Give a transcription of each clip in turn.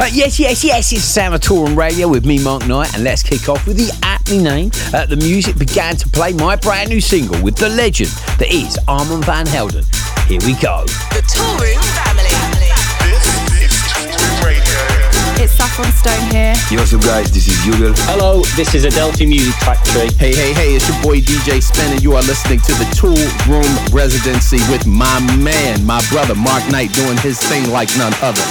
Uh, yes, yes, yes, it's Sanatorum Radio with me, Mark Knight, and let's kick off with the aptly name. Uh, the music began to play my brand new single with the legend that is Armand Van Helden. Here we go. The Toolroom Family. This is Toolroom Radio. It's Saffron Stone here. Yo, what's up, guys? This is Jugel. Hello, this is Adelphi Music Factory. Hey, hey, hey, it's your boy DJ Spen, and you are listening to the Tool Room Residency with my man, my brother Mark Knight, doing his thing like none other.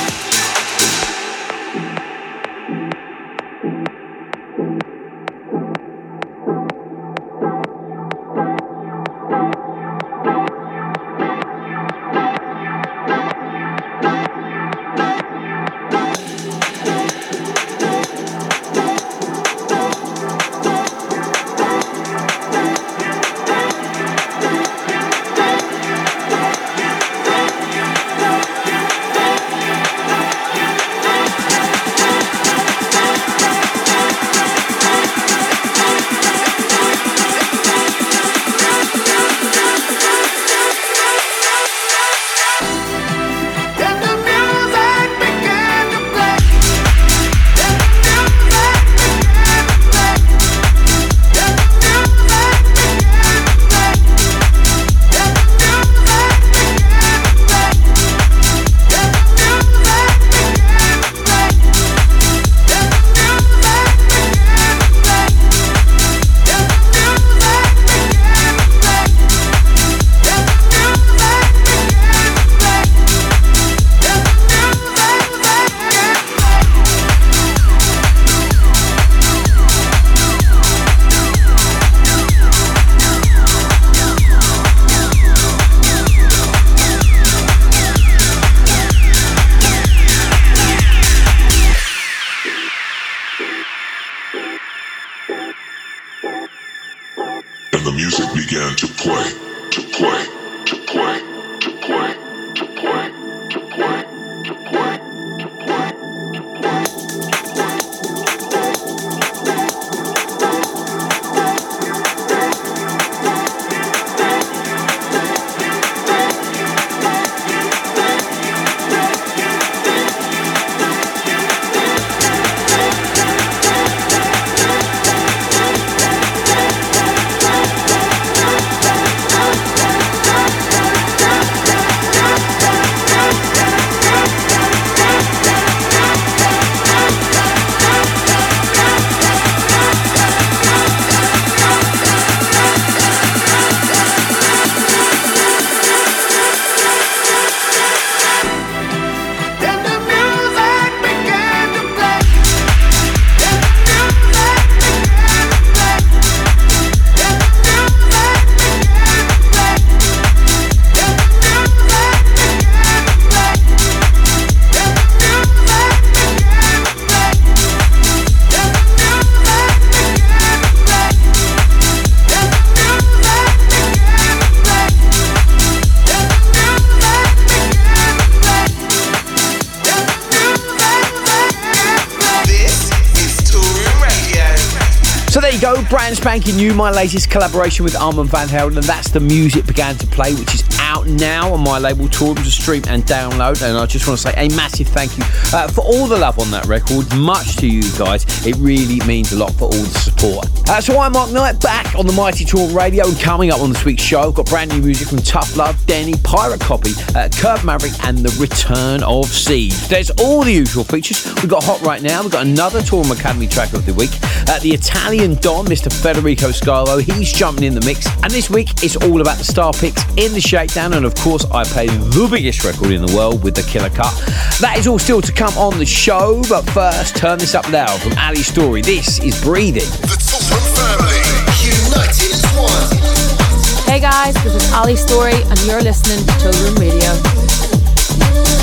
Brand spanking new, my latest collaboration with Armand Van Helden, and that's the music began to play, which is out now on my label Toolroom to stream and download. And I just want to say a massive thank you uh, for all the love on that record. Much to you guys. It really means a lot for all the support. Uh, so I'm Mark Knight back on the Mighty Toolroom Radio, and coming up on this week's show, I've got brand new music from Tough Love, Denney, Pirate Copy, uh, Kurd Maverick, and the Return of Siege. There's all the usual features. We've got Hot Right Now. We've got another Toolroom Academy track of the week. Uh, the Italian Don, Mr. Federico Scavo, he's jumping in the mix. And this week, it's all about the Staff Picks in the shakedown. And of course, I play the biggest record in the world with the Killer Cut. That is all still to come on the show. But first, turn this up loud from Ali Story. This is Breathing. The Toolroom family, united as one. Hey guys, this is Ali Story, and you're listening to Toolroom Radio.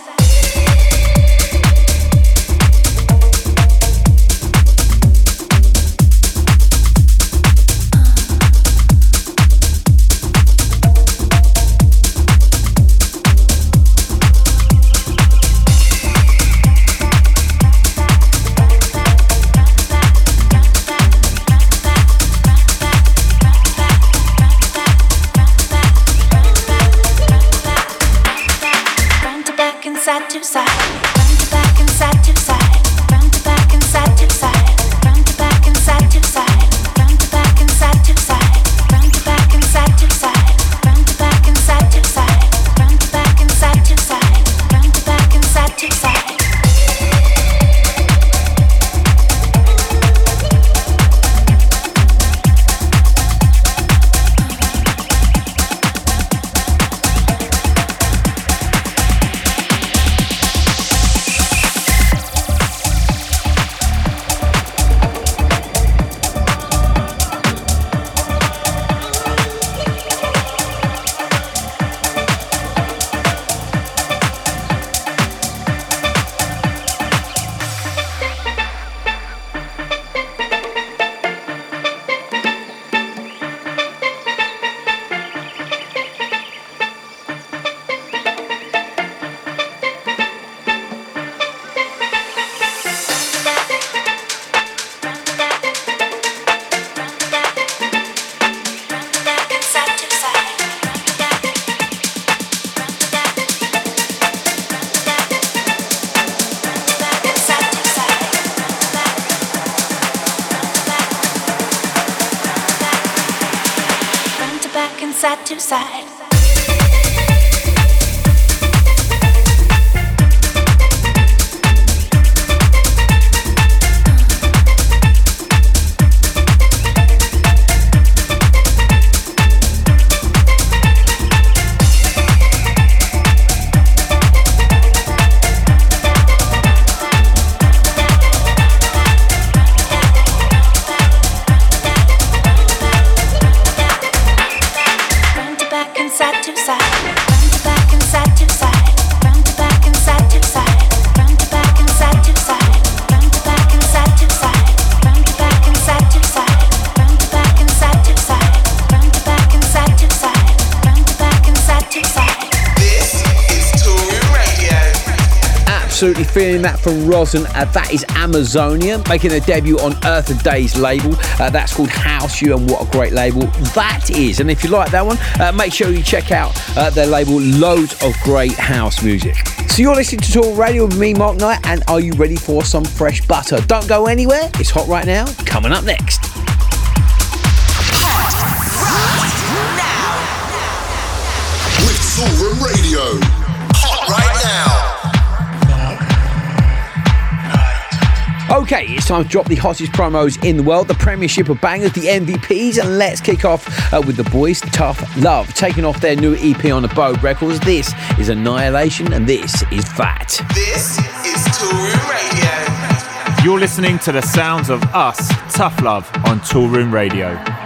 Feeling that from Rozzen. Uh, that is Amazonia making a debut on Earth of Days label. Uh, that's called HouseU, and what a great label that is. And if you like that one, uh, make sure you check out uh, their label. Loads of great house music. So you're listening to Talk Radio with me, Mark Knight, and are you ready for some fresh butter? Don't go anywhere. It's hot right now. Coming up next. Hot right now With Toolroom Radio. Okay, it's time to drop the hottest promos in the world, the Premiership of Bangers, the MVPs, and let's kick off uh, with the boys Tough Love, taking off their new EP on Abode Records. This is Annihilation, and this is Fat. This is Toolroom Radio. You're listening to the sounds of us, Tough Love, on Toolroom Radio.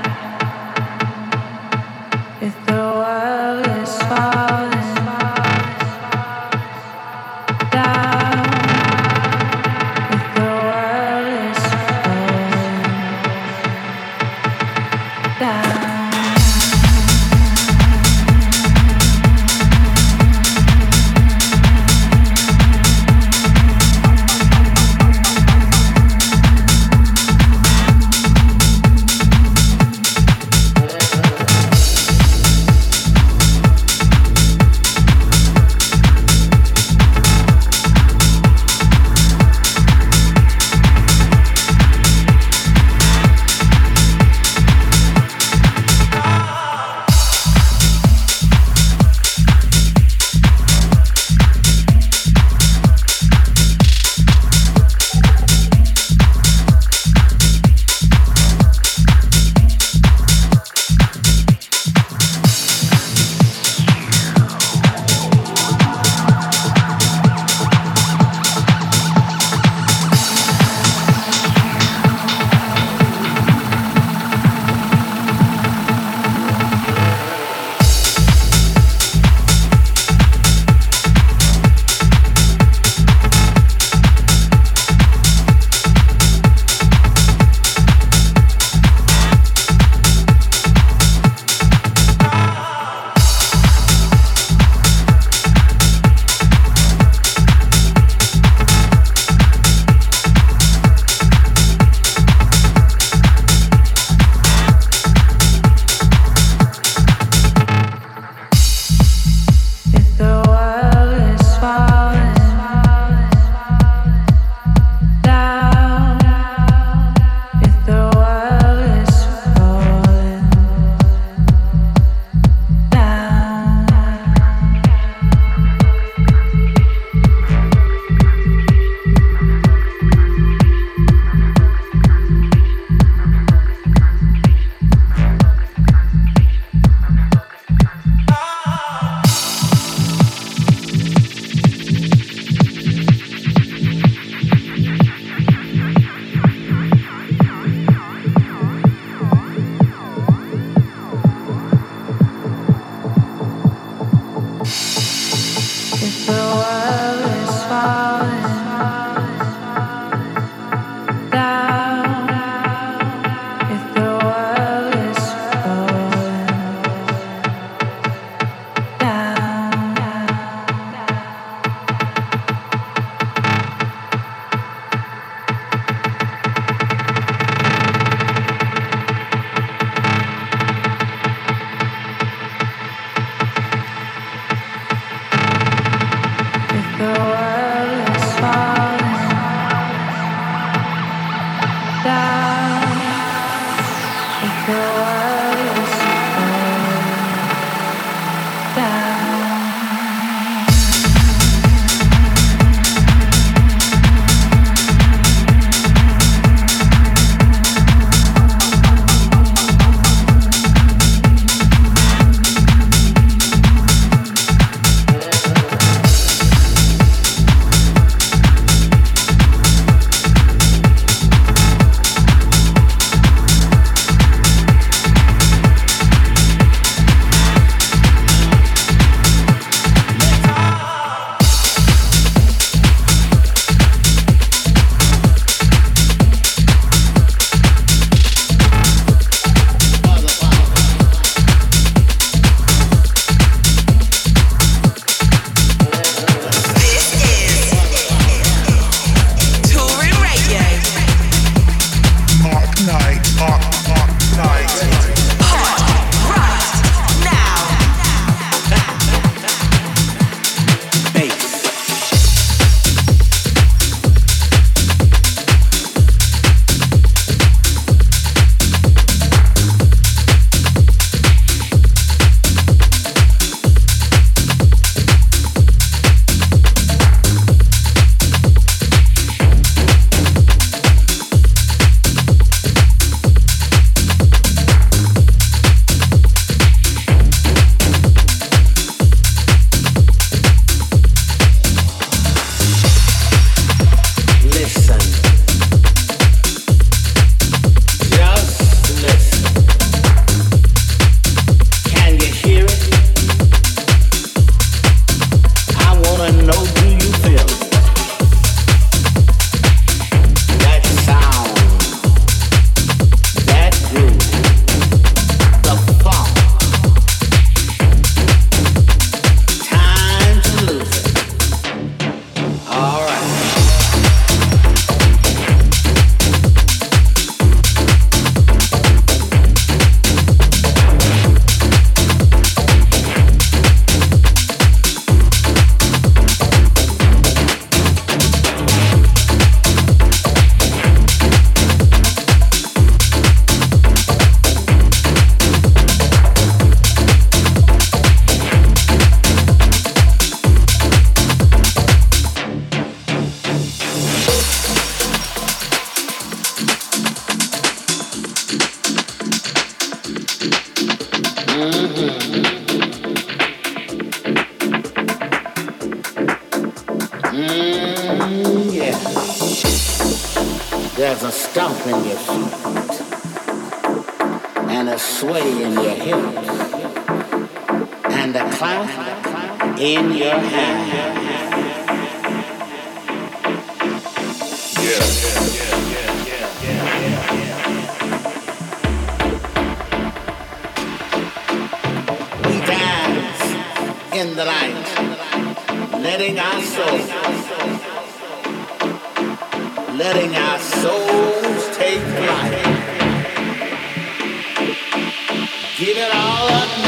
Give it all up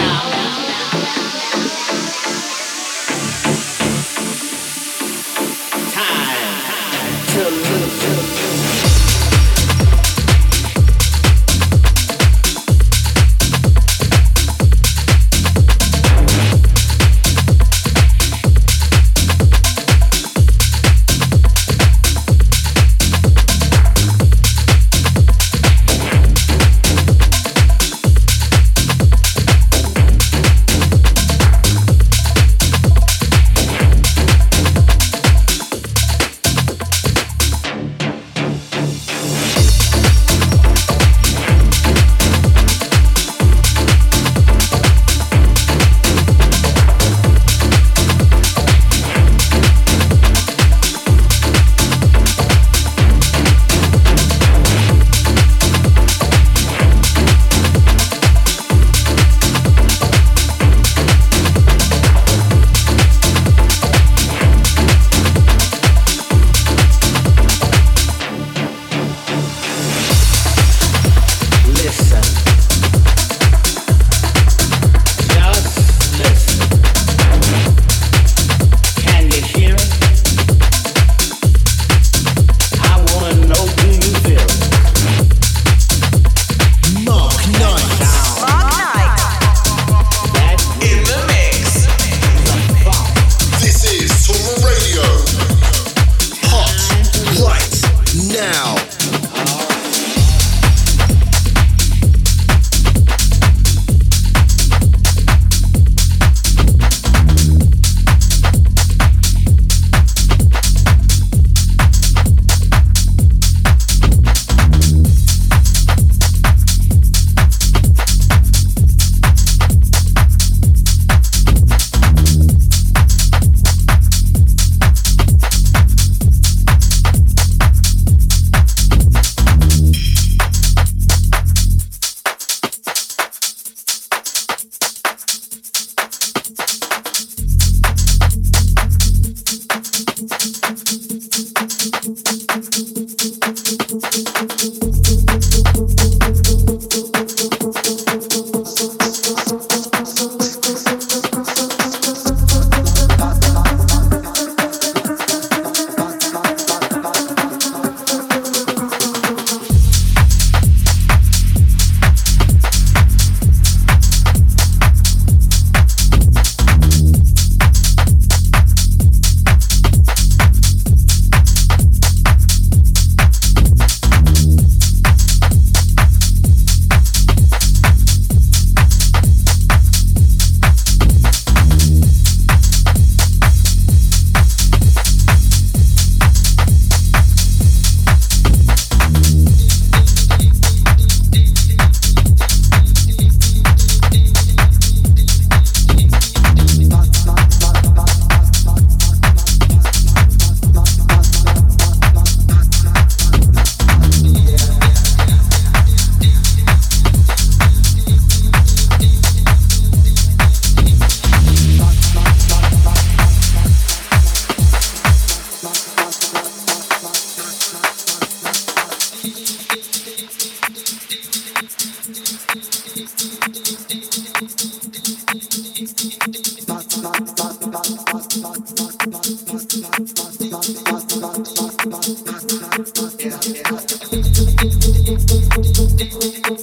Yeah.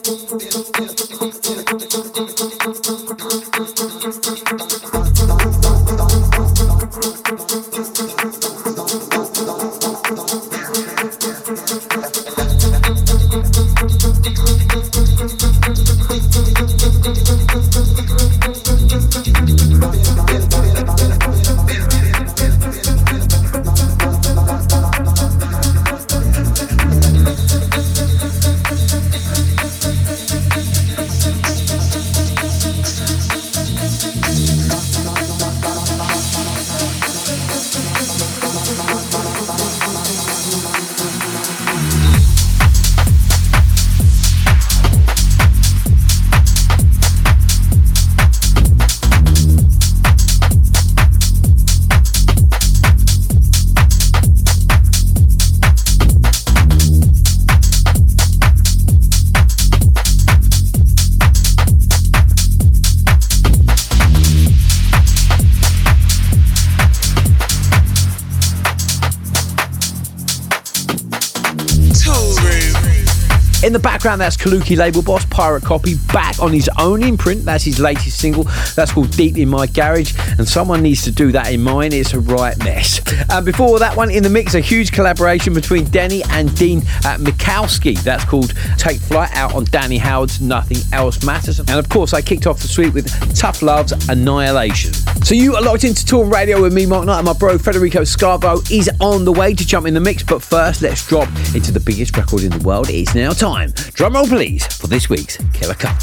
Background, that's Kaluki label boss Pirate Copy back on his own imprint. That's his latest single. That's called Deep in My Garage, and someone needs to do that in mine. It's a right mess. And before that one in the mix, a huge collaboration between Denney and Dean uh, Mickowski. That's called Take Flight out on Danny Howard's Nothing Else Matters. And of course, I kicked off the suite with Tough Love's Annihilation. So you are locked into Toolroom Radio with me, Mark Knight, and my bro Federico Scavo is on the way to jump in the mix. But first, let's drop into the biggest record in the world. It's now time. Drum roll, please, for this week's Killer Cut.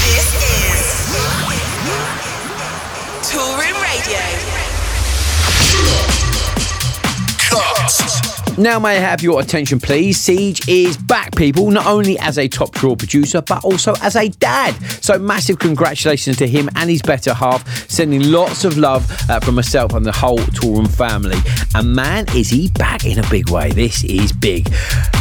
This is Toolroom Radio. Cut. Now, may I have your attention, please? Siege is back, people, not only as a top draw producer, but also as a dad. So, massive congratulations to him and his better half, sending lots of love uh, from myself and the whole Toolroom family. And man, is he back in a big way. This is big.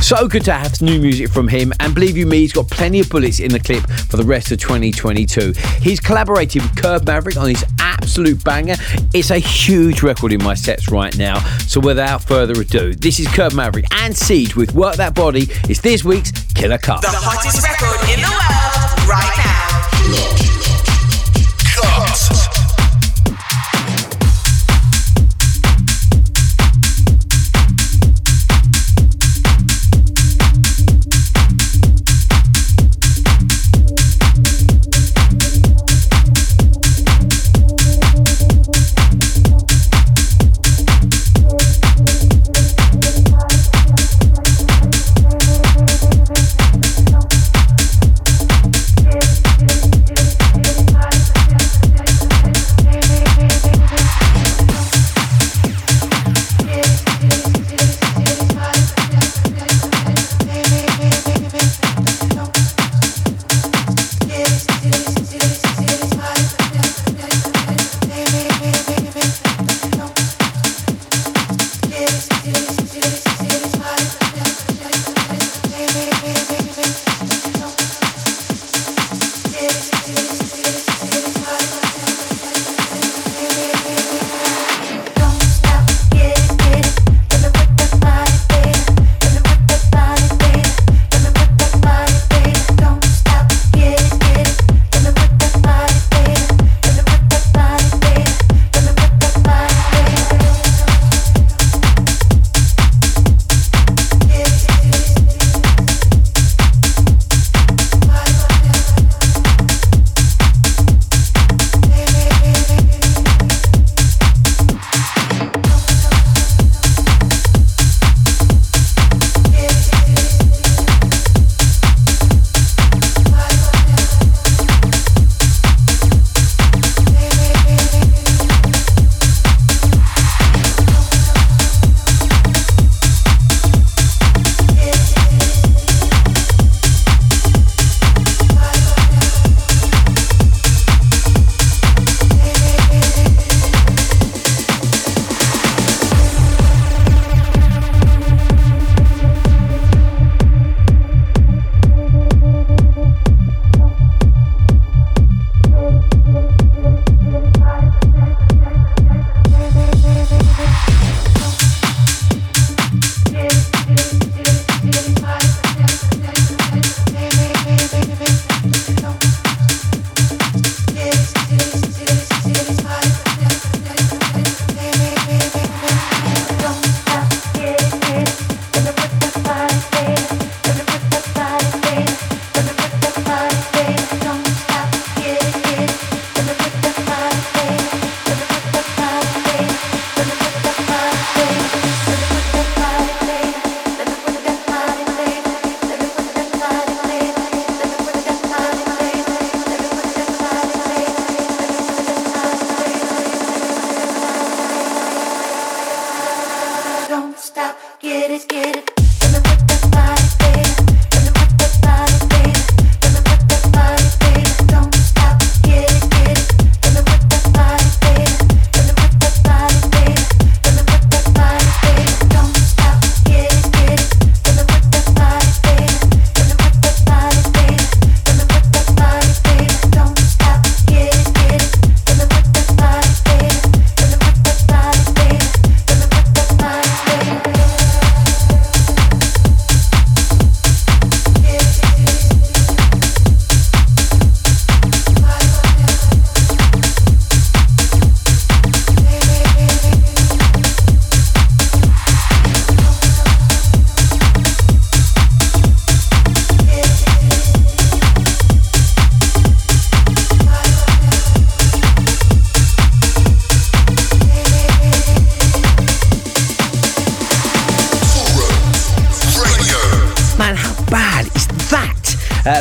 So good to have new music from him, and believe you me, he's got plenty of bullets in the clip for the rest of 2022. He's collaborated with Kurd Maverick on his absolute banger. It's a huge record in my sets right now. So, without further ado, this is Kurd Maverick and Siege with Work That Body. It's this week's Killer Cut. The hottest record in the world right now. Thank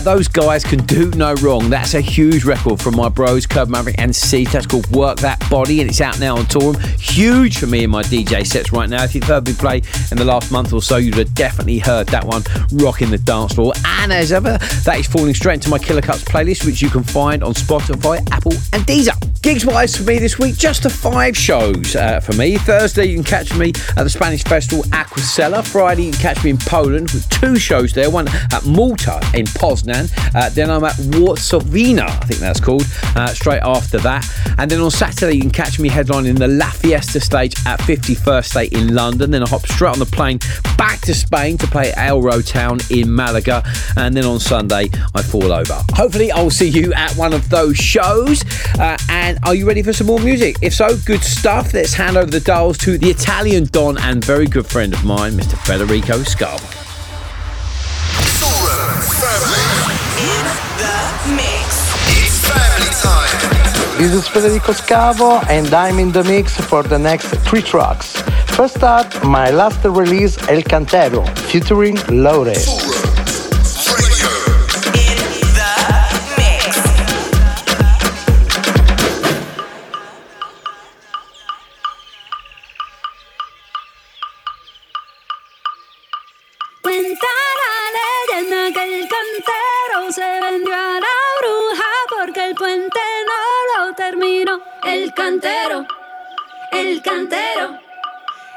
those guys can do no wrong. That's a huge record from my bros, Kurd Maverick and C. That's called Work That Body, and it's out now on tour. Huge for me in my DJ sets right now. If you've heard me play in the last month or so, you'd have definitely heard that one rocking the dance floor. And as ever, that is falling straight into my Killer Cuts playlist, which you can find on Spotify, Apple, and Deezer. Gigs wise for me this week, just the five shows uh, for me. Thursday, you can catch me at the Spanish festival Aquasella. Friday, you can catch me in Poland with two shows there one at Malta in Poznan. Uh, then I'm at Warszawina, I think that's called, uh, straight after that. And then on Saturday, you can catch me headlining the La Fiesta stage at 51st State in London. Then I hop straight on the plane back to Spain to play Elro Town in Malaga. And then on Sunday, I fall over. Hopefully, I'll see you at one of those shows. Uh, and are you ready for some more music? If so, good stuff. Let's hand over the dials to the Italian Don and very good friend of mine, Mr. Federico time. This is Federico Scavo, and I'm in the mix for the next three tracks. First up, my last release, El Cantero, featuring Lore. El cantero,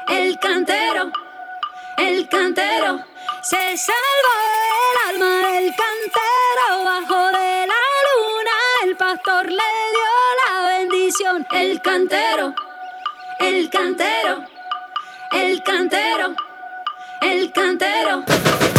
el cantero, el cantero. Se salvó el alma del cantero bajo de la luna. El pastor le dio la bendición. El cantero, el cantero, el cantero. El cantero. El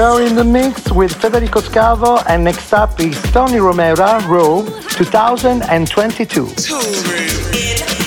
You're in the mix with Federico Scavo, and next up is Tony Romera, Raw 2022.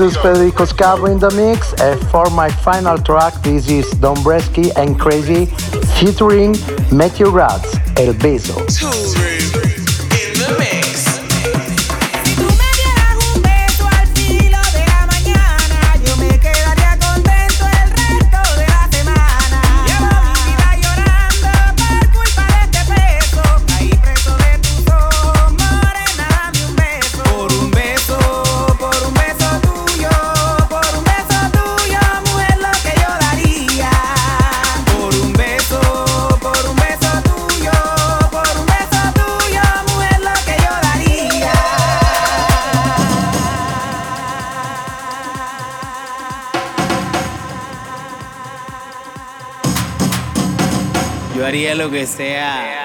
Is Federico Scavo in the mix. And for my final track, this is Dombresky and Crusy featuring Mathieu Ruz, El Beso. Por lo que sea.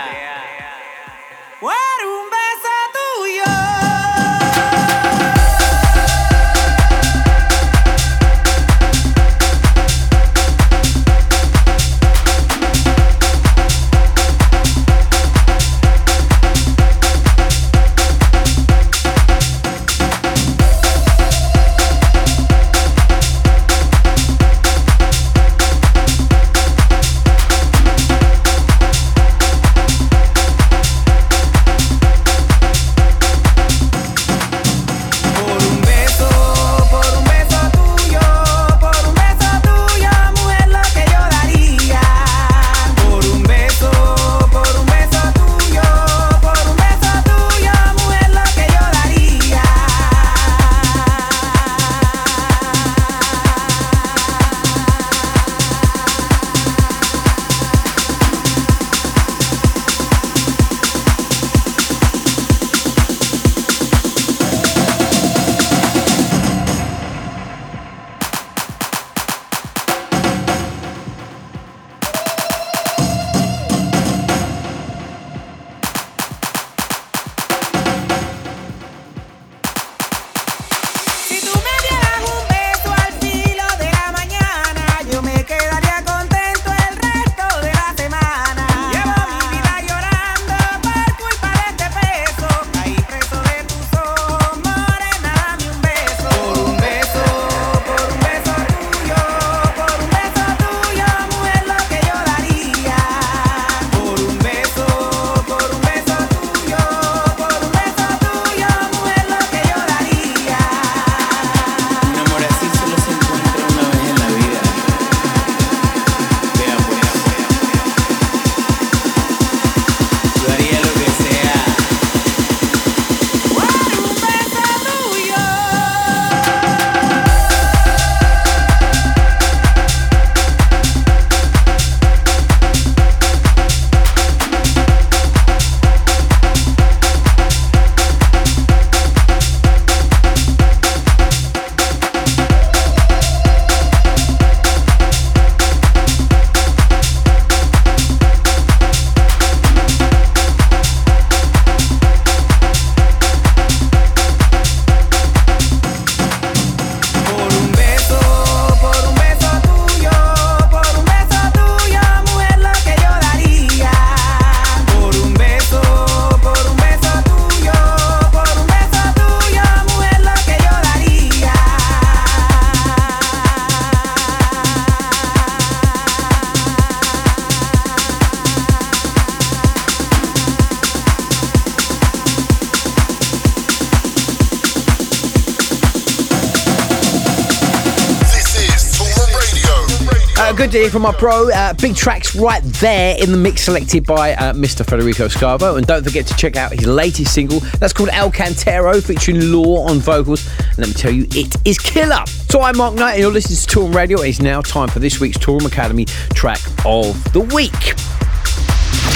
Good to hear from my pro. Uh, big tracks right there in the mix selected by uh, Mr. Federico Scavo. And don't forget to check out his latest single. That's called El Cantero, featuring Lore on vocals. And let me tell you, it is killer. So I'm Mark Knight, and you're listening to Toolroom Radio. It's now time for this week's Toolroom Academy track of the week.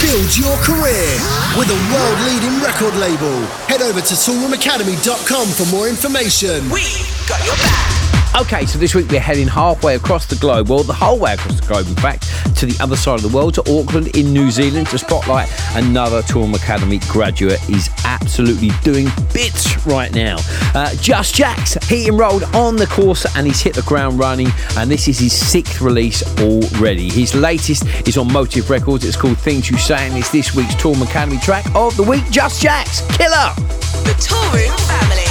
Build your career with a world leading record label. Head over to toolroomacademy.com for more information. We got your back. Okay, so this week we're heading halfway across the globe, well, the whole way across the globe, in fact, to the other side of the world, to Auckland in New Zealand to spotlight another Toolroom Academy graduate. He's absolutely doing bits right now. Uh, Just.Jax, he enrolled on the course and he's hit the ground running, and this is his sixth release already. His latest is on Motive Records. It's called Things You Say, and it's this week's Toolroom Academy track of the week. Just.Jax, killer. The Toolroom family.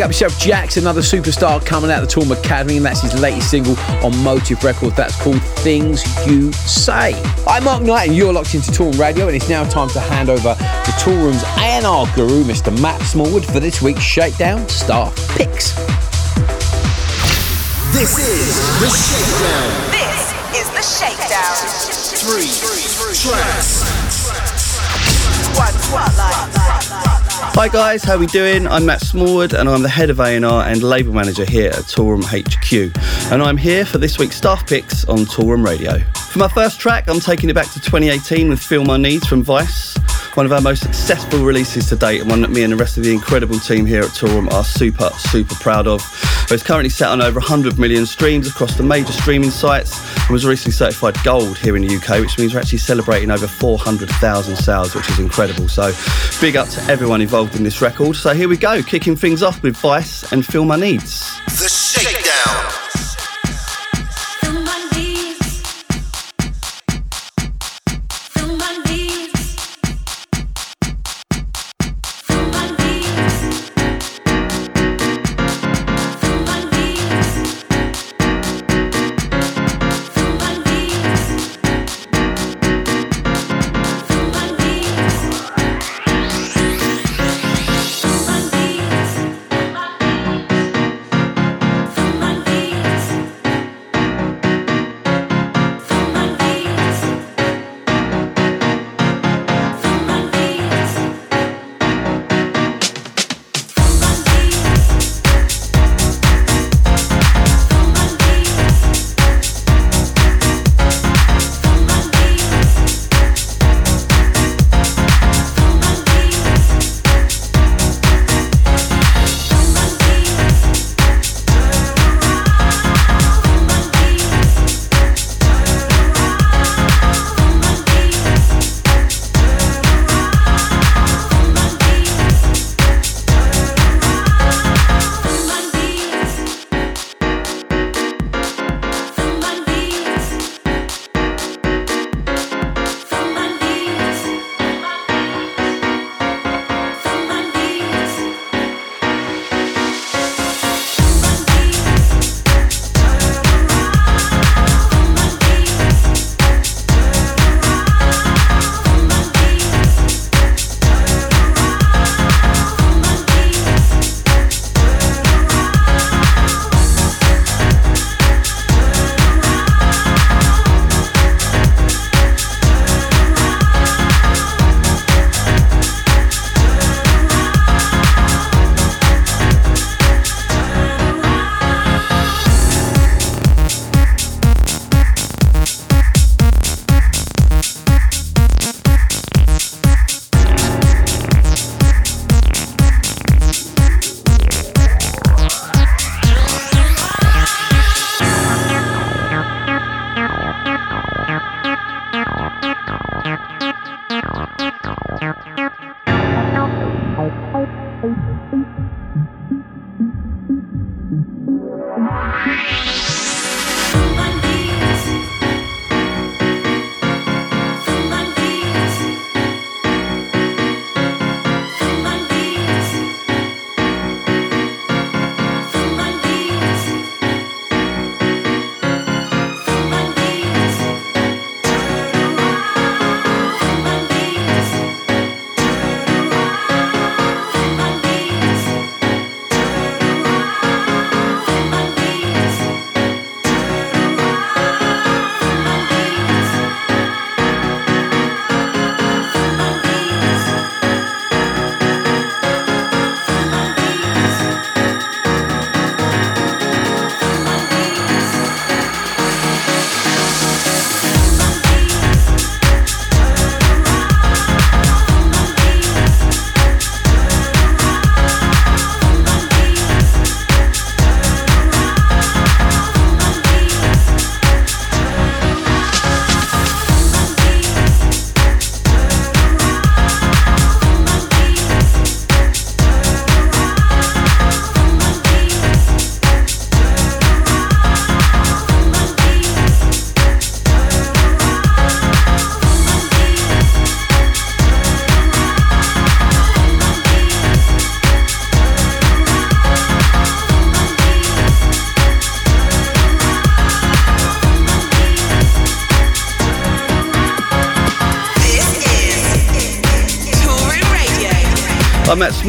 Big up yourself, Jax, another superstar coming out of the Toolroom Academy, and that's his latest single on Motive Records. That's called Things You Say. I'm Mark Knight, and you're locked into Toolroom Radio, and it's now time to hand over to Toolroom's A&R guru, Mr. Matt Smallwood, for this week's Shakedown Staff Picks. This is the Shakedown. This is the shakedown. Three tracks. One spotlight. Hi guys, how we doing? I'm Matt Smallwood and I'm the head of A&R and label manager here at Toolroom HQ. And I'm here for this week's staff picks on Toolroom Radio. For my first track, I'm taking it back to 2018 with Feel My Needs from Weiss. One of our most successful releases to date and one that me and the rest of the incredible team here at Toolroom are super, super proud of. It's currently set on over 100 million streams across the major streaming sites and was recently certified gold here in the UK, which means we're actually celebrating over 400,000 sales, which is incredible. So big up to everyone involved in this record. So here we go, kicking things off with Weiss and Feel My Needs.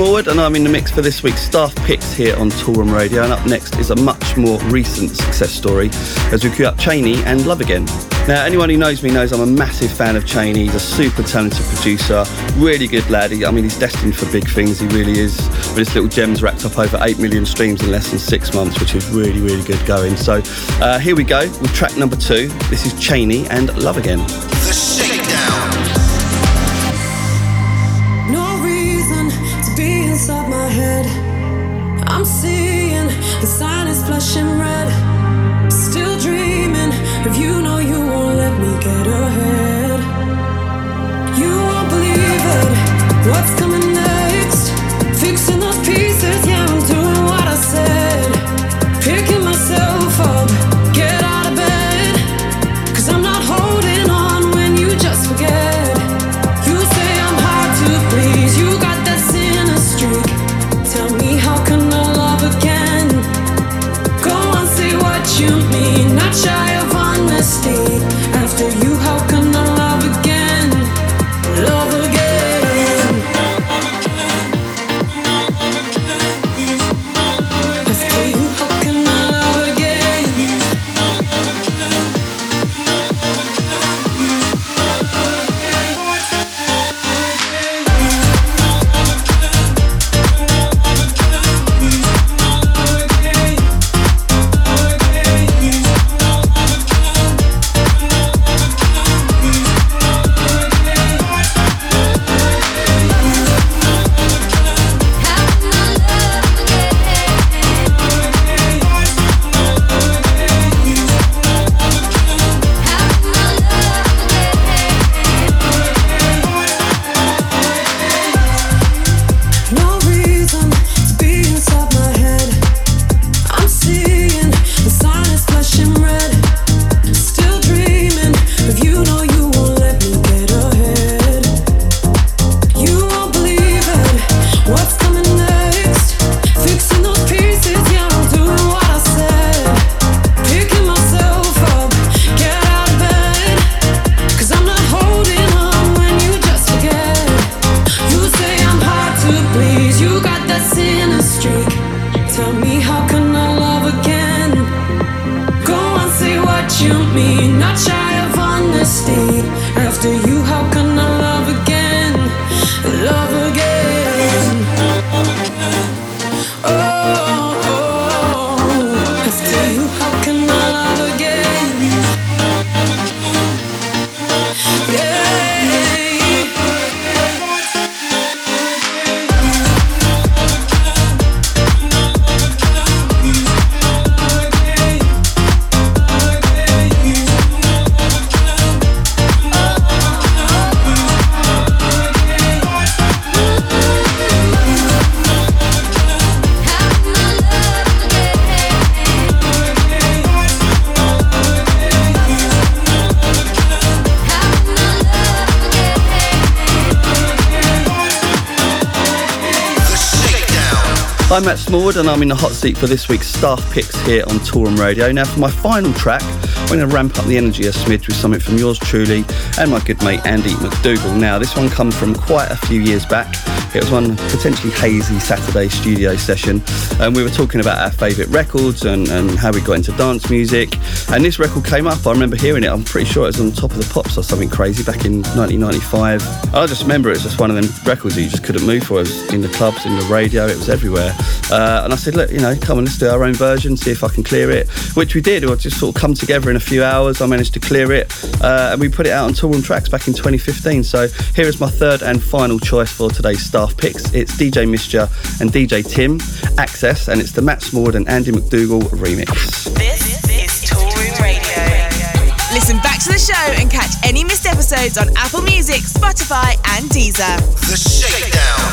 Smallwood and I'm in the mix for this week's staff picks here on Toolroom Radio. And up next is a much more recent success story as we queue up CHANEY and Love Again. Now, anyone who knows me knows I'm a massive fan of CHANEY. He's a super talented producer, really good lad. He, I mean, he's destined for big things, he really is. But this little gem's racked up over 8 million streams in less than six months, which is really, really good going. So uh, here we go with track number two. This is CHANEY and Love Again. Smallwood and I'm in the hot seat for this week's staff picks here on Toolroom Radio. Now, for my final track, I'm going to ramp up the energy a smidge with something from yours truly and my good mate Andy McDougall. Now, this one comes from quite a few years back. It was one potentially hazy Saturday studio session, and we were talking about our favourite records and, and how we got into dance music. And this record came up. I remember hearing it. I'm pretty sure it was on top of the pops or something crazy back in 1995. I just remember it was just one of them records that you just couldn't move for. It was in the clubs, in the radio, it was everywhere. Uh, and I said, look, you know, come on, let's do our own version, see if I can clear it. Which we did. We just sort of come together in a few hours. I managed to clear it, uh, and we put it out on Tour Toolroom Trax back in 2015. So here is my third and final choice for today's staff picks. It's DJ Misjah and DJ Tim, Access, and it's the Matt Smallwood and Andy McDougall remix. This is Toolroom Radio. Listen back to the show and catch any missed episodes on Apple Music, Spotify, and Deezer. The Shakedown.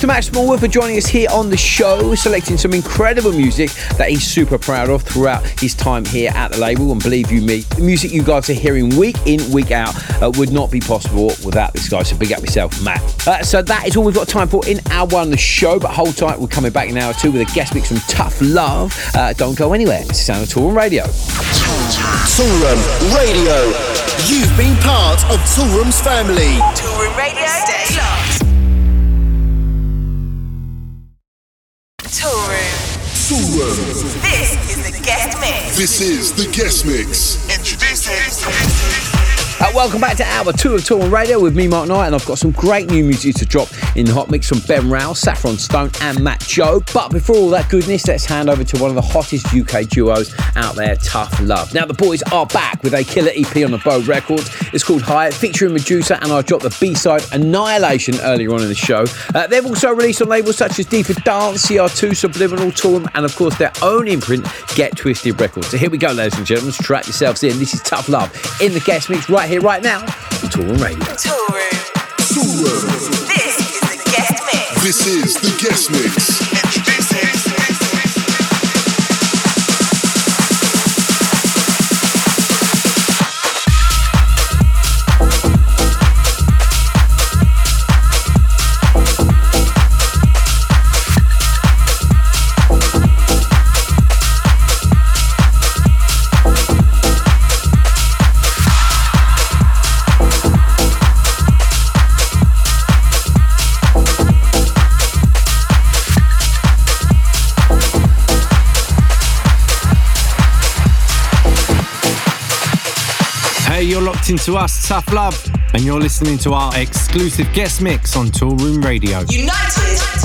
To Matt Smallwood for joining us here on the show, selecting some incredible music that he's super proud of throughout his time here at the label. And believe you me, the music you guys are hearing week in, week out uh, would not be possible without this guy. So big up yourself, Matt. Uh, so that is all we've got time for in hour one of the show. But hold tight, we're coming back in hour two with a guest mix from Tough Love. Uh, don't go anywhere. It's the sound of Toolroom Radio. Toolroom Radio. You've been part of Toolroom's family. Toolroom Radio. Toolroom. Toolroom. This is the guest mix. This is the guest mix. Introducing. Uh, welcome back to hour two of Toolroom Radio with me, Mark Knight, and I've got some great new music to drop in the hot mix from Ben Rao, Saffron Stone, and Mat.Joe. But before all that goodness, let's hand over to one of the hottest UK duos out there, Tough Love. Now, the boys are back with a killer EP on ABODE Records. It's called High, featuring Medusa, and I dropped the B side Annihilation earlier on in the show. Uh, they've also released on labels such as Deeper Dance, CR2, Subliminal, Tour, and of course their own imprint, Get Twisted Records. So here we go, ladies and gentlemen. Strap yourselves in. This is Tough Love in the guest mix right here, right now on Toolroom Radio. Toolroom. Toolroom. This is the guest mix. This is the guest mix. Locked into us, Tough Love, and you're listening to our exclusive guest mix on Toolroom Radio. United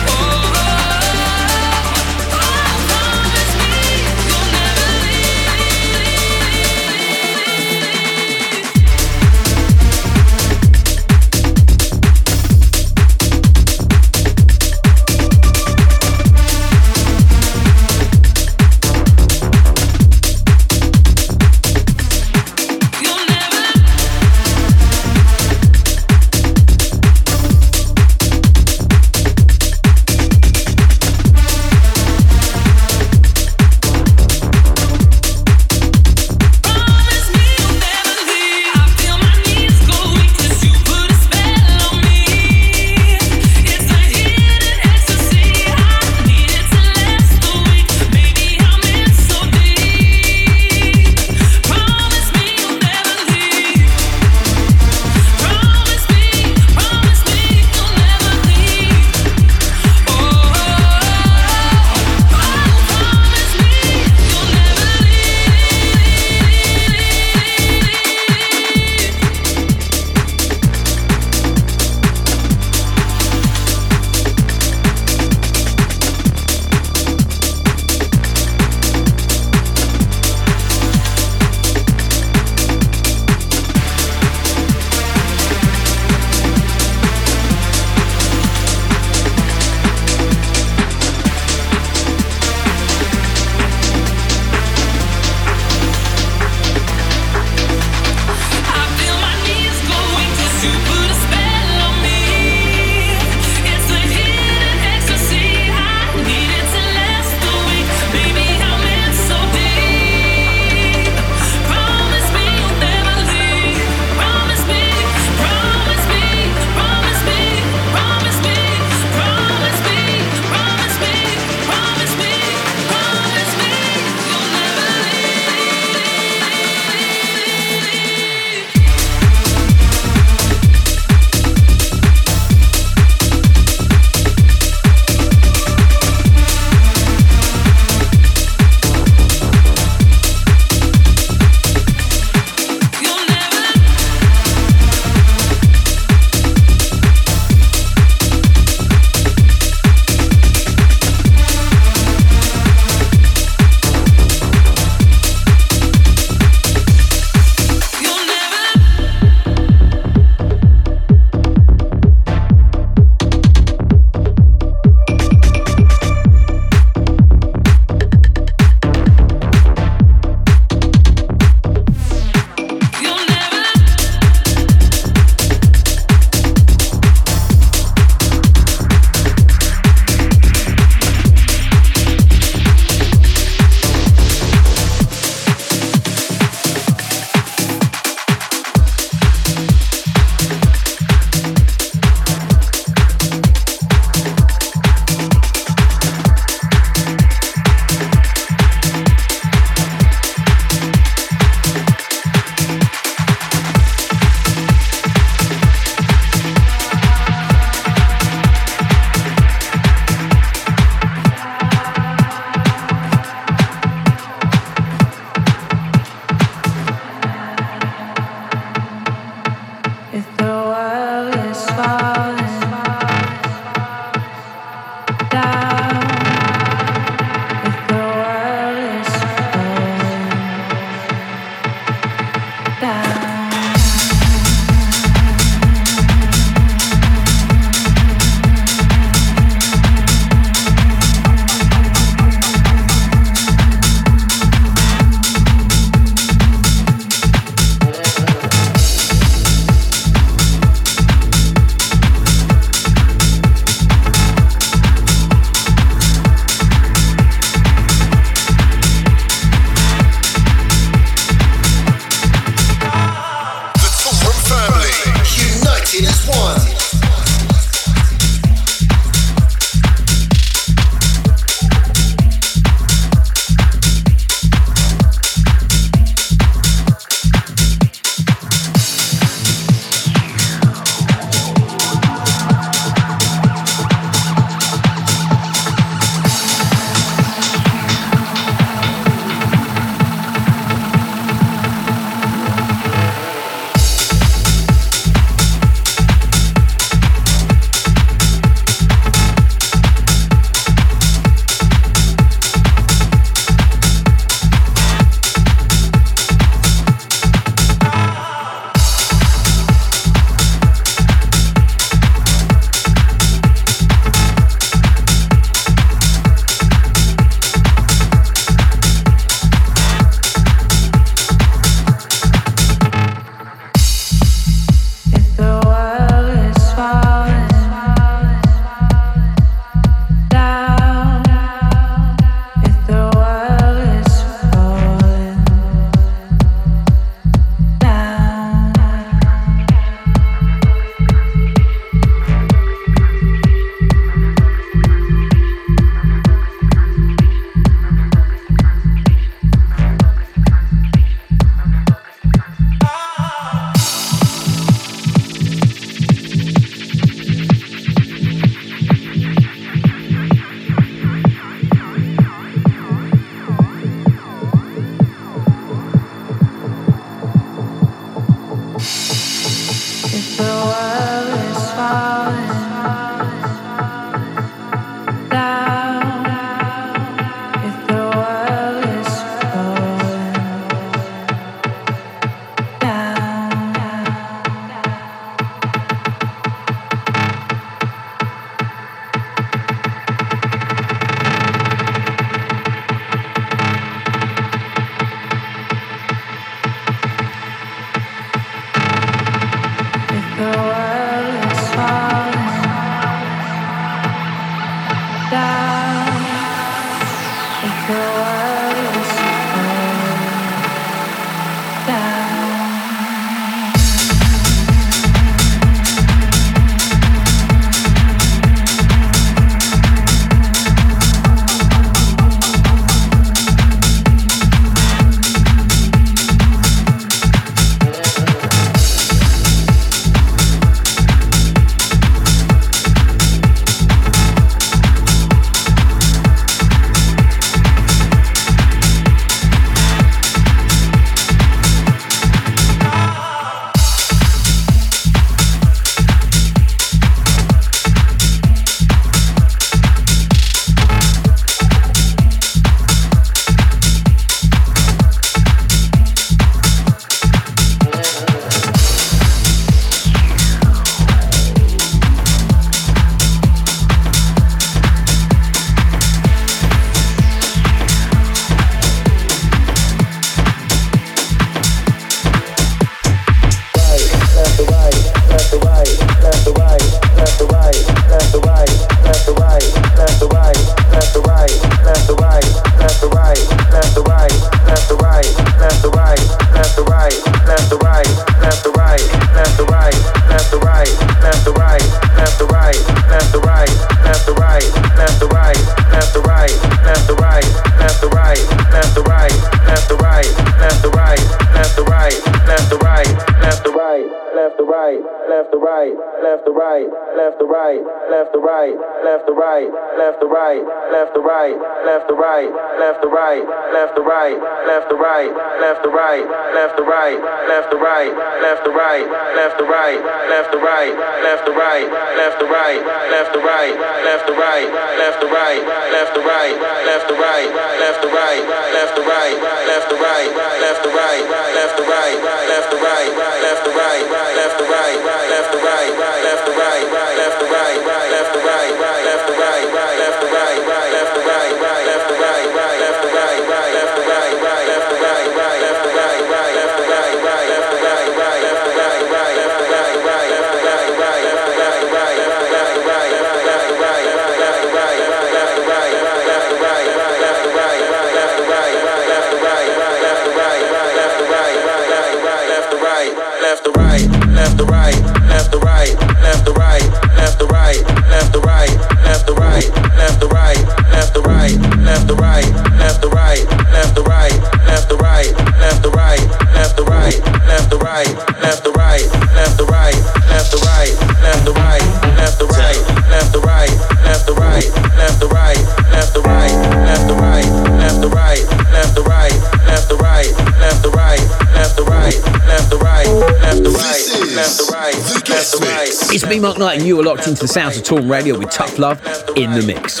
It's me, Mark Knight, and you are locked into the sounds of Toolroom Radio with Tough Love in the mix.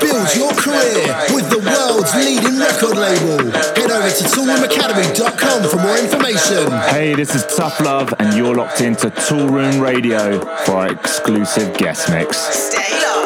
Build your career with the world's leading record label. Head over to toolroomacademy.com for more information. Hey, this is Tough Love, and you're locked into Toolroom Radio for our exclusive guest mix. Stay locked.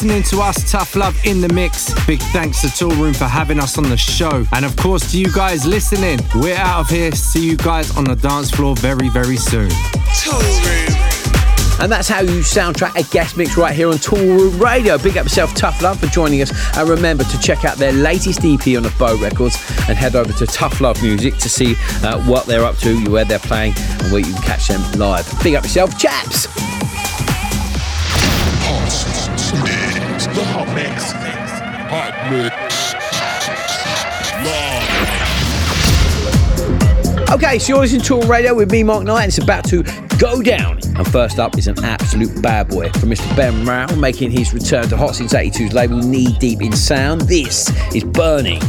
Listening to us, Tough Love in the Mix. Big thanks to Toolroom for having us on the show. And of course, to you guys listening, we're out of here. See you guys on the dance floor very, very soon. Toolroom. And that's how you soundtrack a guest mix right here on Toolroom Radio. Big up yourself, Tough Love, for joining us. And remember to check out their latest EP on ABODE Records and head over to Tough Love Music to see uh, what they're up to, where they're playing, and where you can catch them live. Big up yourself, chaps. Okay, so you're listening to Radio with me, Mark Knight, and it's about to go down. And first up is an absolute bad boy from Mr. Ben Rao, making his return to Hot Since 82's label Knee Deep in Sound. This is Burning.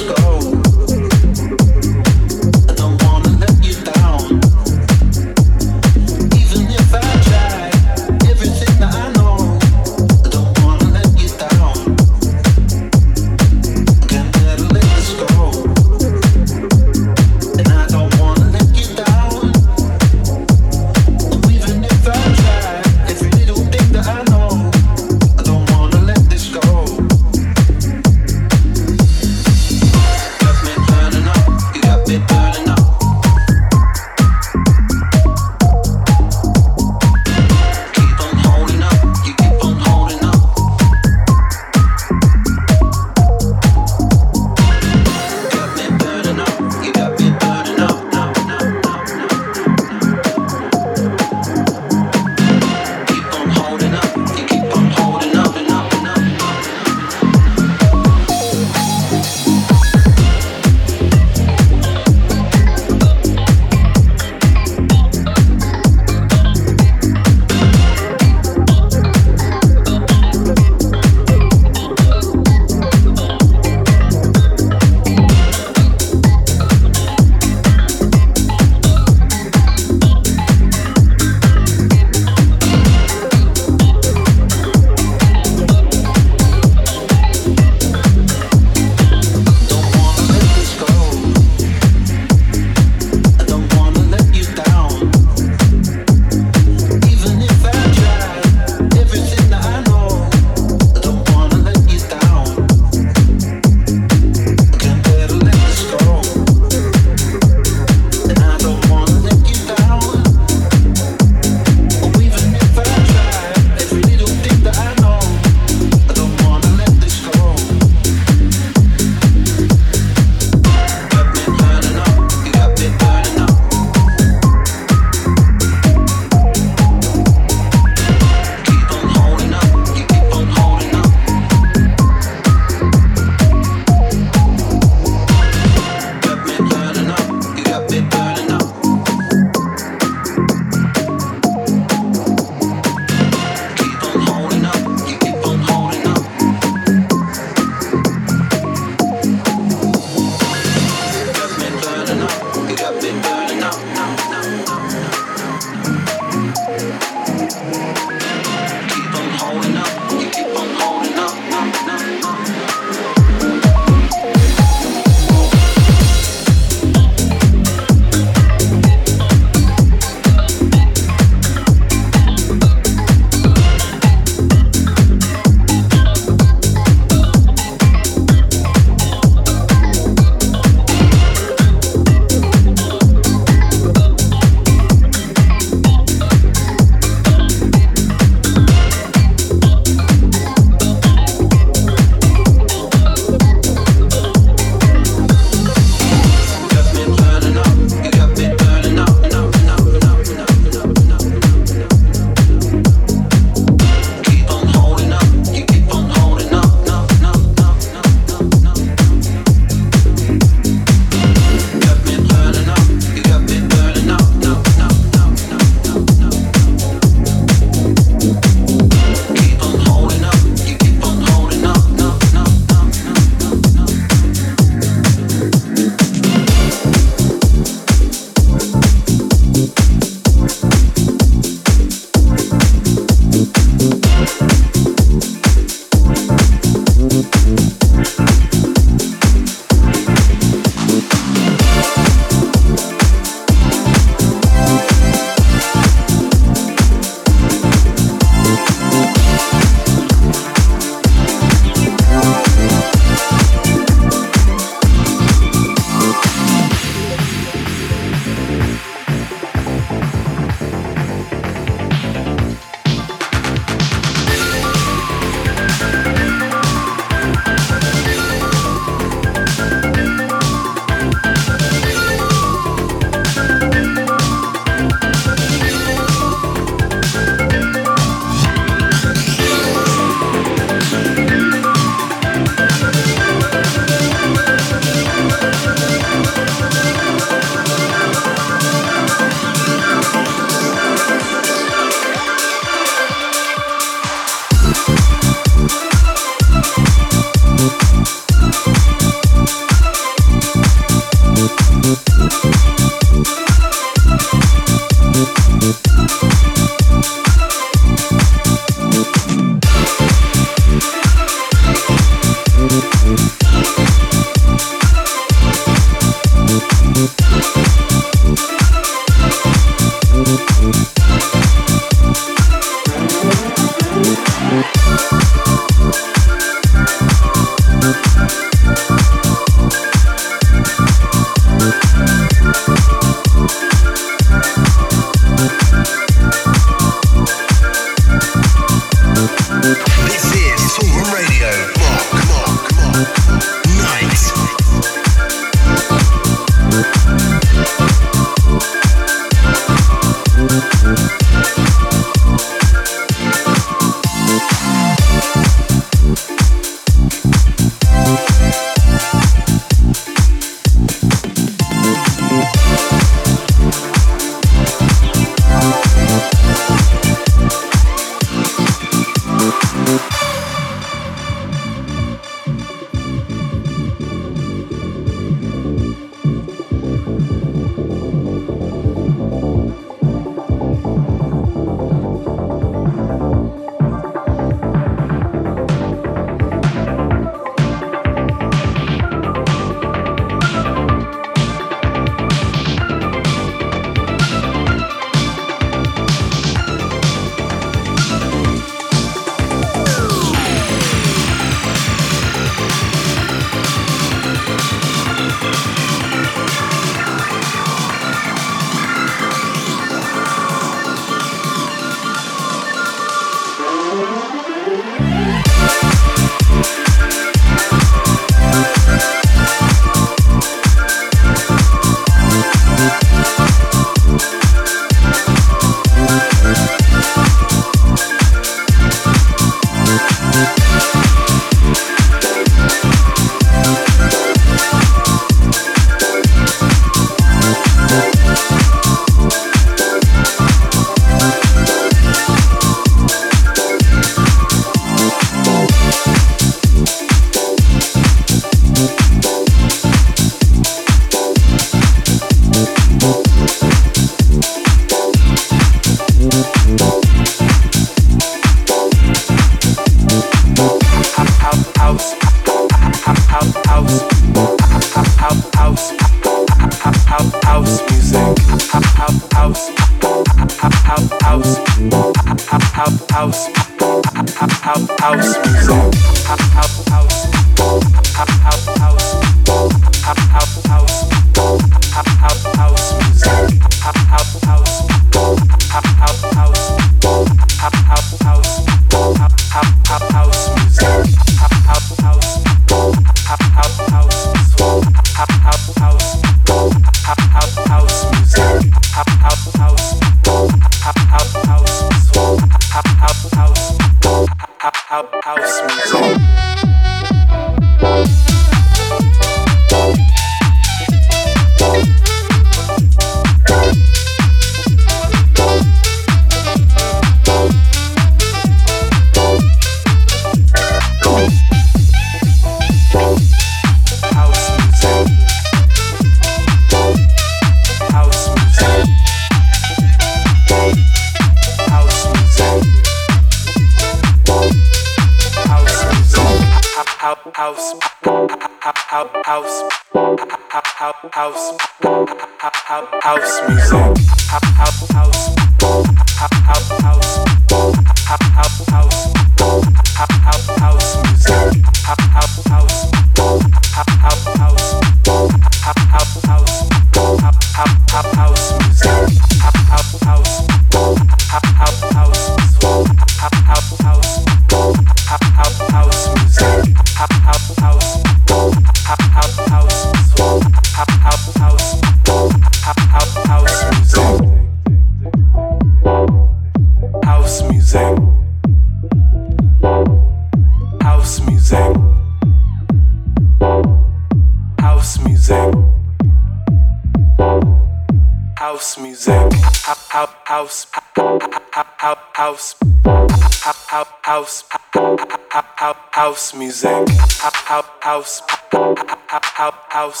house. House.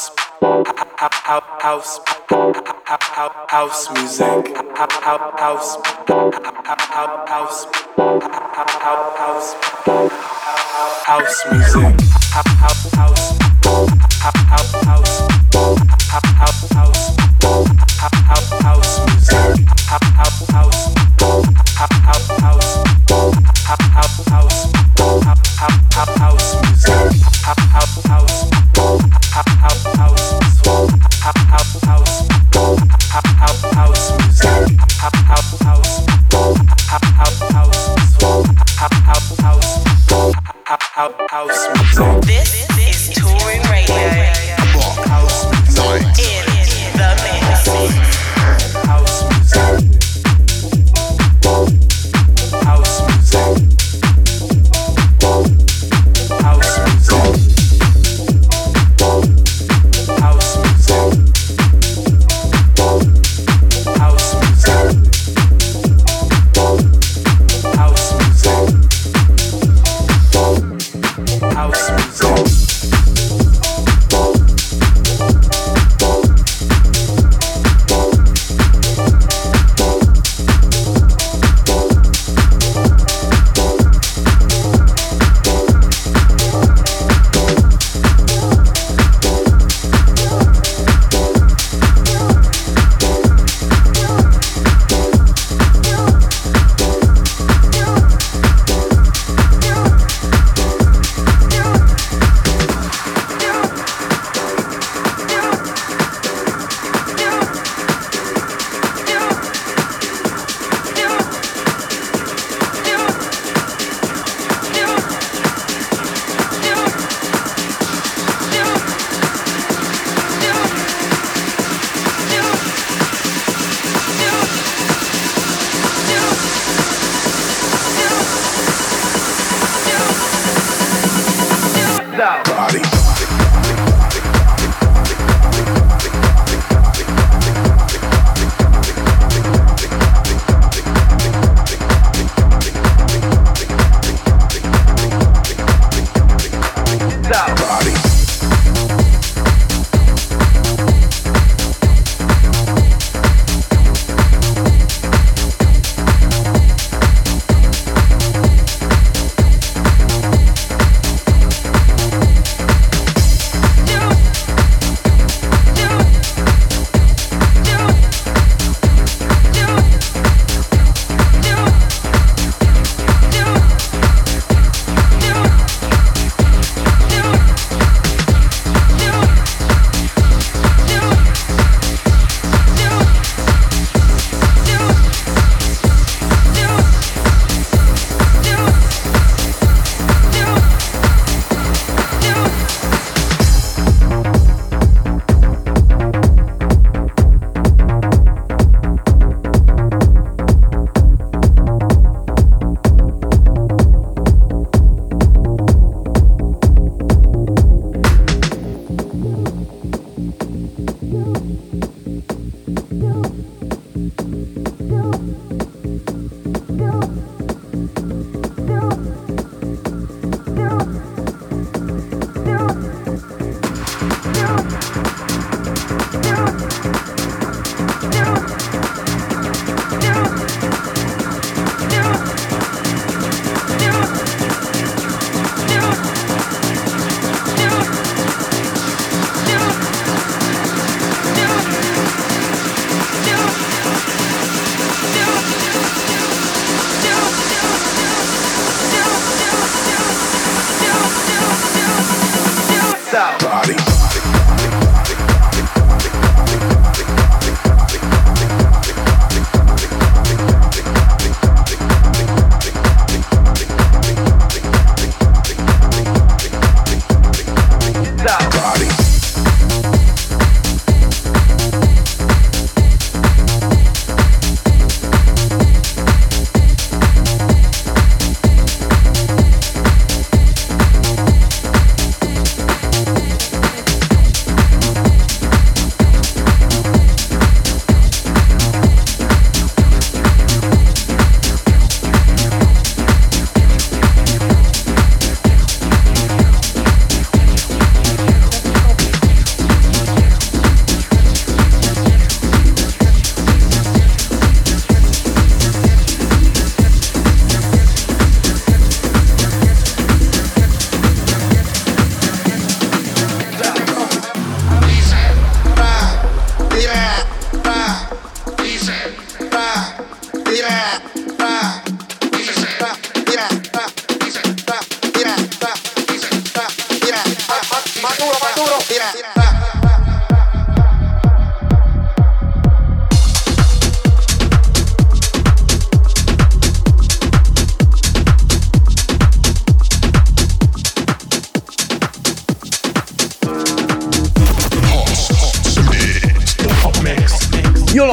House. House music. House. House. House house music. House house house house house music. house house house house music. This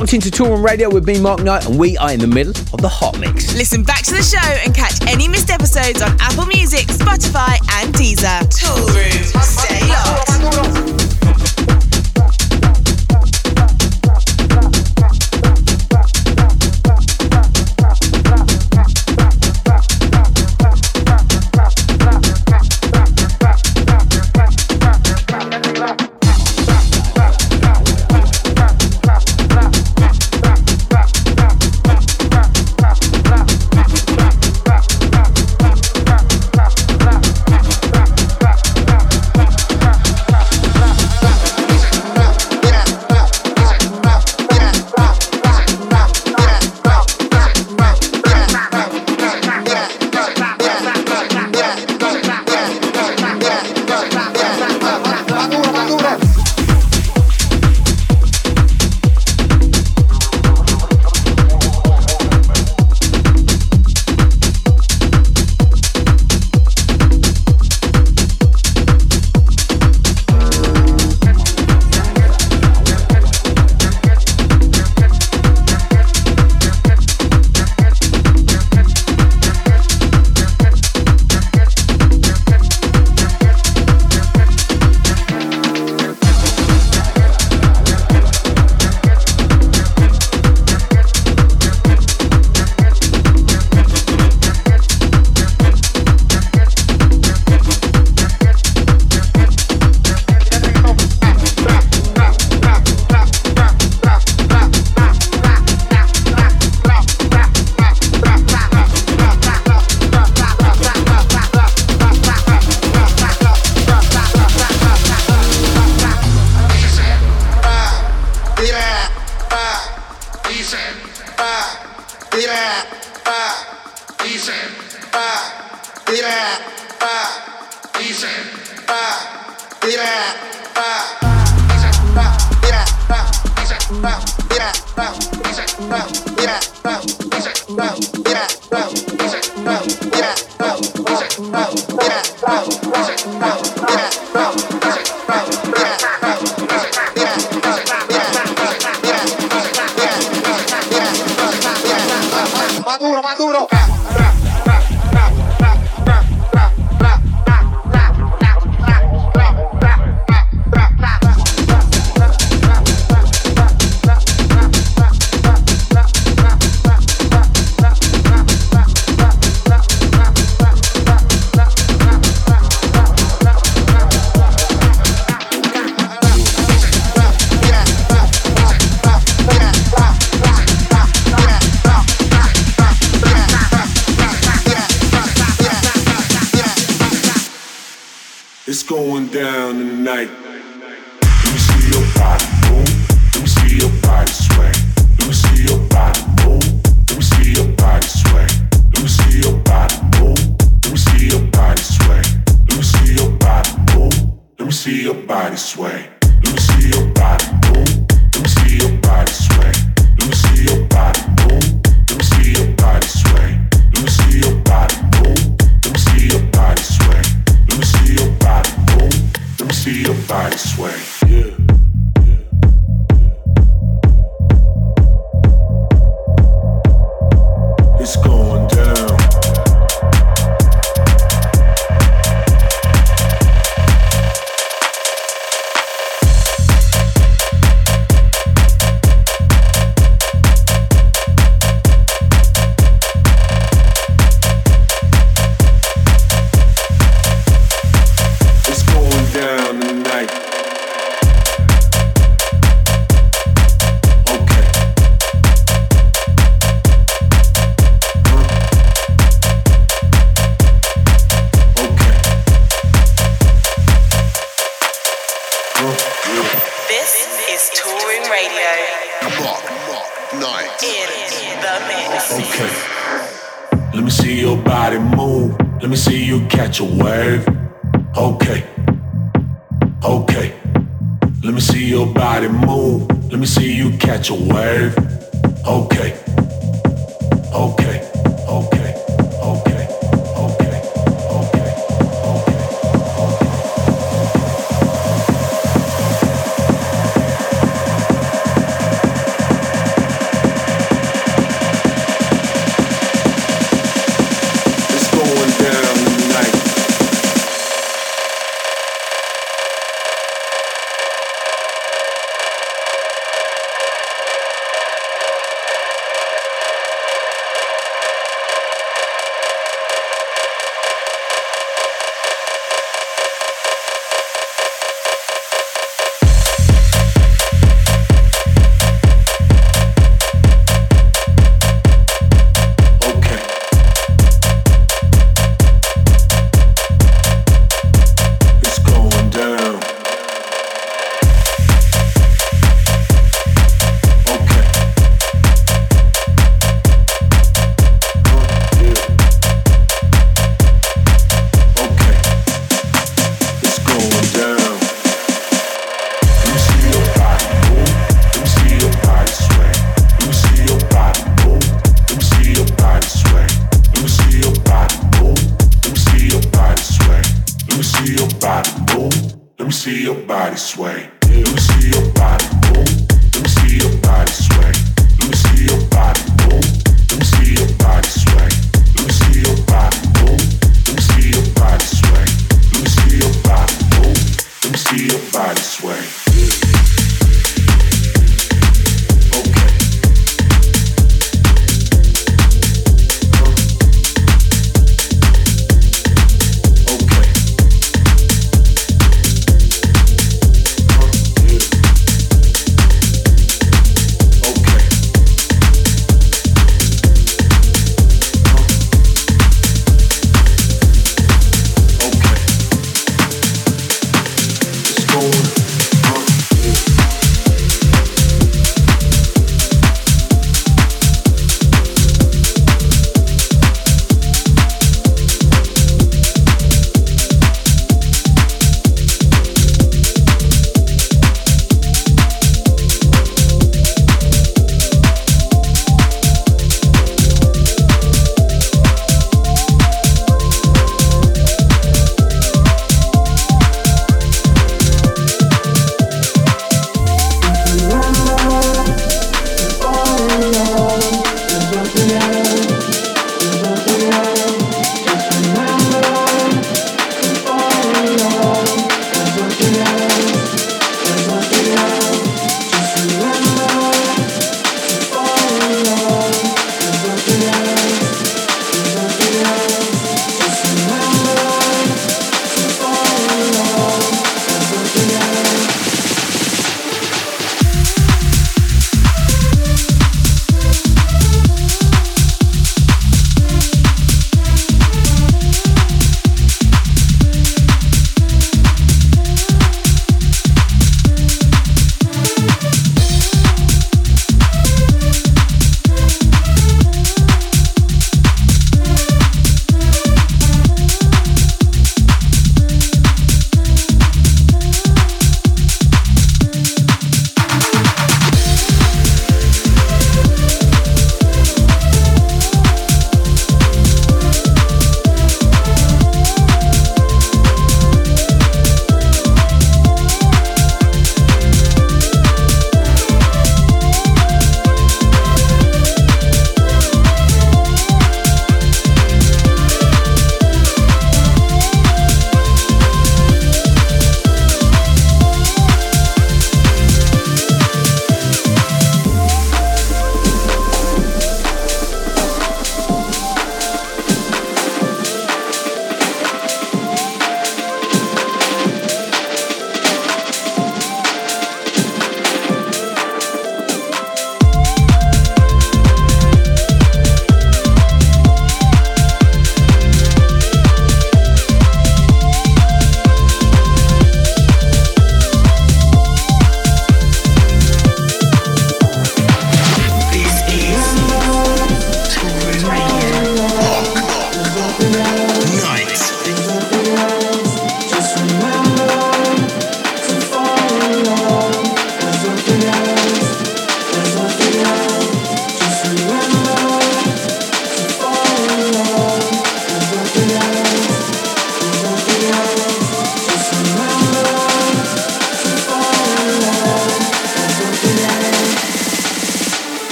locked into Toolroom Radio with me, Mark Knight, and we are in the middle of the hot mix. Listen back to the show and catch any missed episodes on Apple Music, Spotify, and Deezer. Tour Room. Stay locked.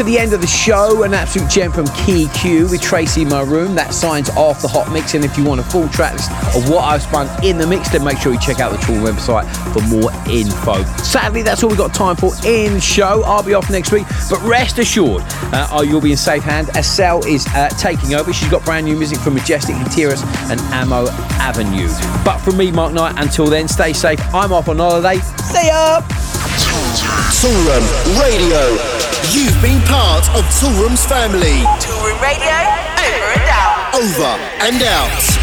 To the end of the show. An absolute gem from Key Q with Tracy my room. That signs off the hot mix. And if you want a full track list of what I've spun in the mix, then make sure you check out the Tool website for more info. Sadly, that's all we've got time for in show. I'll be off next week, but rest assured, uh, oh, you'll be in safe hands. Estelle is uh, taking over. She's got brand new music from Majestic Interiors and Ammo Avenue. But from me, Mark Knight, until then, stay safe. I'm off on holiday. See ya! Toolroom Radio. You've been part of Toolroom's family. Toolroom Radio, over and out. Over and out.